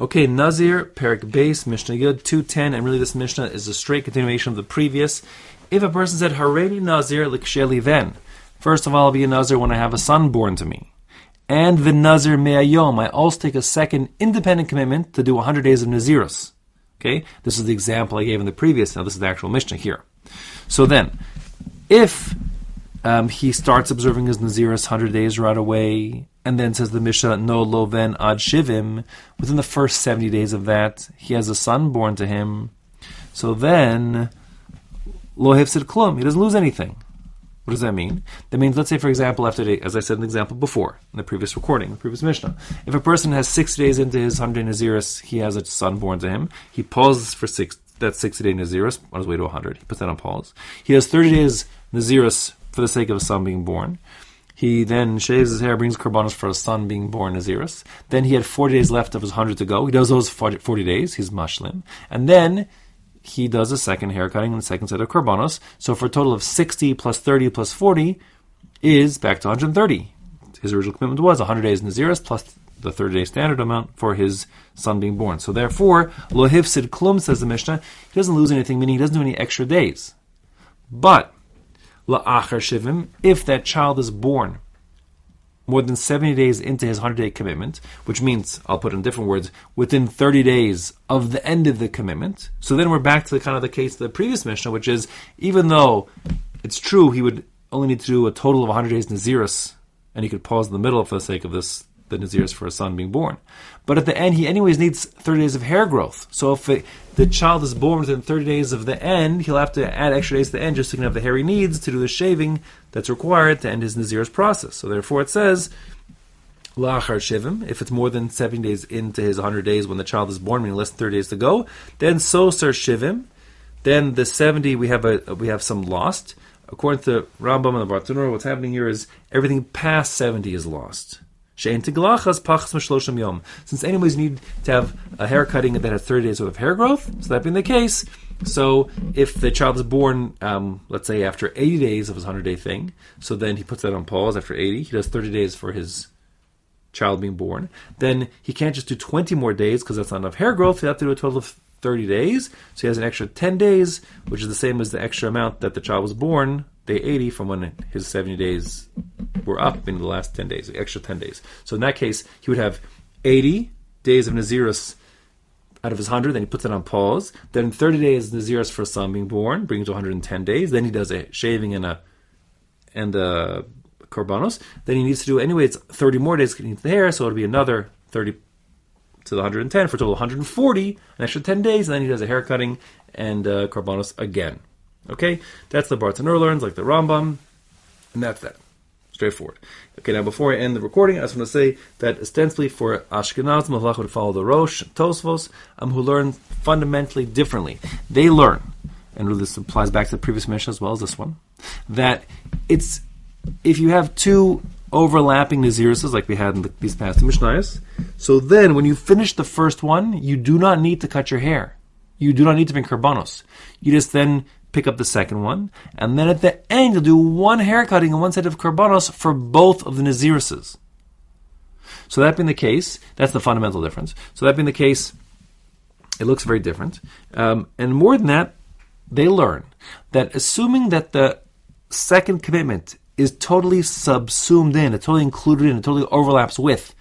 Okay, Nazir, Perek Beis, Mishnah Yud, 210, and really this Mishnah is a straight continuation of the previous. If a person said, Hareni Nazir liksheli then, first of all, I'll be a Nazir when I have a son born to me. And the Nazir me'ayom, I also take a second independent commitment to do 100 days of Nazirus. Okay, this is the example I gave in the previous, now this is the actual Mishnah here. So then, if um, he starts observing his Nazirus 100 days right away, and then says the Mishnah, no loven ad shivim. Within the first 70 days of that, he has a son born to him. So then, lo hifsid klum, he doesn't lose anything. What does that mean? That means, let's say, for example, after, day, as I said in the example before, in the previous recording, the previous Mishnah, if a person has 60 days into his 100 day Naziris, he has a son born to him, he pauses for six, that 60 day Naziris on his way to 100. He puts that on pause. He has 30 days Naziris for the sake of a son being born. He then shaves his hair, brings korbanos for a son being born Naziris. Then he had 40 days left of his 100 to go. He does those 40 days, he's mashlim. And then he does a second haircutting and a second set of korbanos. So for a total of 60 plus 30 plus 40 is back to 130. His original commitment was 100 days Naziris plus the 30 day standard amount for his son being born. So therefore, lo hifsid klum, says the Mishnah, he doesn't lose anything, meaning he doesn't do any extra days. But la'achar shivim, if that child is born more than 70 days into his 100 day commitment, which means, I'll put in different words, within 30 days of the end of the commitment. So then we're back to the kind of the case of the previous Mishnah, which is even though it's true he would only need to do a total of 100 days in Naziris, and he could pause in the middle for the sake of this the Naziris for a son being born. But at the end, he anyways needs 30 days of hair growth. So if it, the child is born within 30 days of the end, he'll have to add extra days to the end just to have the hair he needs to do the shaving that's required to end his Naziris process. So therefore it says, Lachar Shivim, if it's more than 70 days into his 100 days when the child is born, meaning less than 30 days to go, then Sosar Shivim, then the 70 we have a we have some lost. According to Rambam and the Bartanura, what's happening here is everything past 70 is lost. Since anyways need to have a hair cutting that has 30 days worth of hair growth, so that being the case, so if the child is born, um, let's say after 80 days of his 100 day thing, so then he puts that on pause after 80, he does 30 days for his child being born, then he can't just do 20 more days because that's not enough hair growth, he has to do a total of 30 days, so he has an extra 10 days, which is the same as the extra amount that the child was born, day 80 from when his 70 days were up in the last 10 days, extra 10 days. So in that case, he would have 80 days of Nazirus out of his 100, then he puts it on pause. Then 30 days Nazirus for a son being born, brings to 110 days. Then he does a shaving and a and a korbanos. Then he needs to do anyway. It's 30 more days getting the hair, so it'll be another 30 to the 110 for a total of 140, an extra 10 days. And then he does a hair cutting and uh, korbanos again. Okay, that's the Bartanur learns, like the Rambam, and that's that. Straightforward. Okay, now before I end the recording, I just want to say that ostensibly for Ashkenaz, Malach would follow the Rosh, Tosfos, um, who learn fundamentally differently. They learn, and this applies back to the previous Mishnah as well as this one, that it's if you have two overlapping Naziruses like we had in the, these past Mishnayos, so then when you finish the first one, you do not need to cut your hair. You do not need to bring karbanos. You just then pick up the second one, and then at the end you'll do one haircutting and one set of karbanos for both of the naziruses. So that being the case, that's the fundamental difference. So that being the case, it looks very different. Um, and more than that, they learn that assuming that the second commitment is totally subsumed in, it's totally included in, it totally overlaps with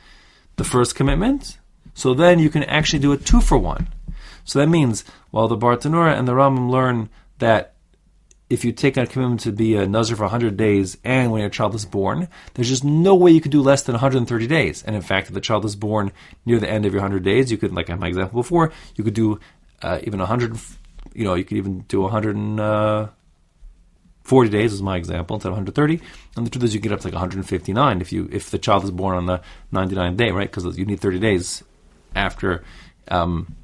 the first commitment, so then you can actually do a two for one. So that means while the Bartanura and the Rambam learn that if you take a commitment to be a Nazir for 100 days and when your child is born, there's just no way you can do less than 130 days. And in fact, if the child is born near the end of your 100 days, you could, like in my example before, you could do uh, even 100, you know, you could even do 140 uh, days, is my example, instead of 130. And the truth is, you get up to like 159 if you if the child is born on the 99th day, right? Because you need 30 days after, um,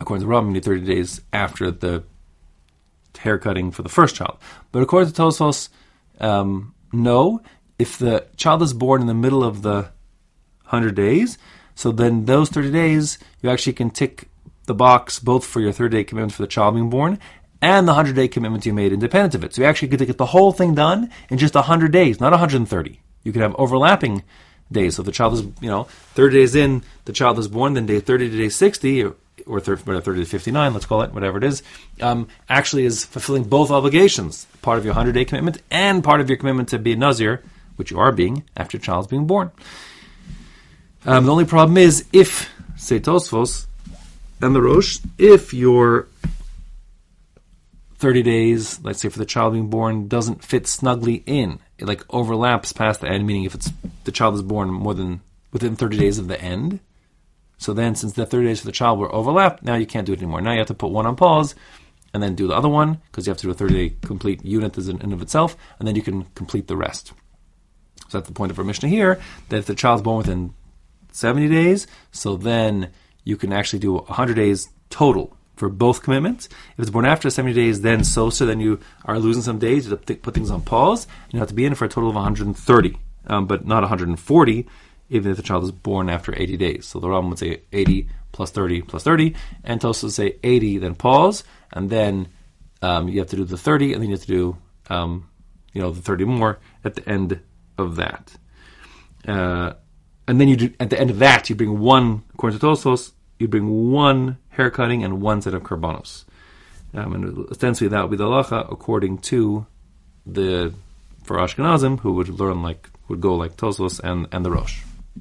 according to Rambam, you need 30 days after the haircutting for the first child. But according to Tosfos, um, no. If the child is born in the middle of the 100 days, so then those 30 days, you actually can tick the box both for your 30 day commitment for the child being born and the 100 day commitment you made independent of it. So you actually get to get the whole thing done in just 100 days, not 130. You could have overlapping days. So if the child is, you know, 30 days in, the child is born, then day 30 to day 60, or, or 30, 30 to 59, let's call it, whatever it is, um, actually is fulfilling both obligations, part of your 100 day commitment and part of your commitment to be a Nazir, which you are being after your child's being born. Um, the only problem is if, say Tosfos and the Rosh, if your 30 days, let's say for the child being born, doesn't fit snugly in, it like overlaps past the end, meaning if it's the child is born more than within 30 days of the end. So then, since the 30 days for the child were overlapped, now you can't do it anymore. Now you have to put one on pause and then do the other one because you have to do a 30 day complete unit as an in of itself, and then you can complete the rest. So that's the point of our Mishnah here that if the child's born within 70 days, so then you can actually do 100 days total for both commitments. If it's born after 70 days, then so, so then you are losing some days, you have to put things on pause, and you have to be in for a total of 130, um, but not 140, even if the child is born after 80 days. So the Rambam would say 80 plus 30 plus 30, and Tosfos would say 80, then pause, and then um, you have to do the 30, and then you have to do, um, you know, the 30 more at the end of that. Uh, and then you do, at the end of that, you bring one, according to Tosfos, you bring one haircutting and one set of karbanos. Um, and ostensibly that would be the halacha according to the for Ashkenazim who would learn like would go like Tosfos and and the Rosh.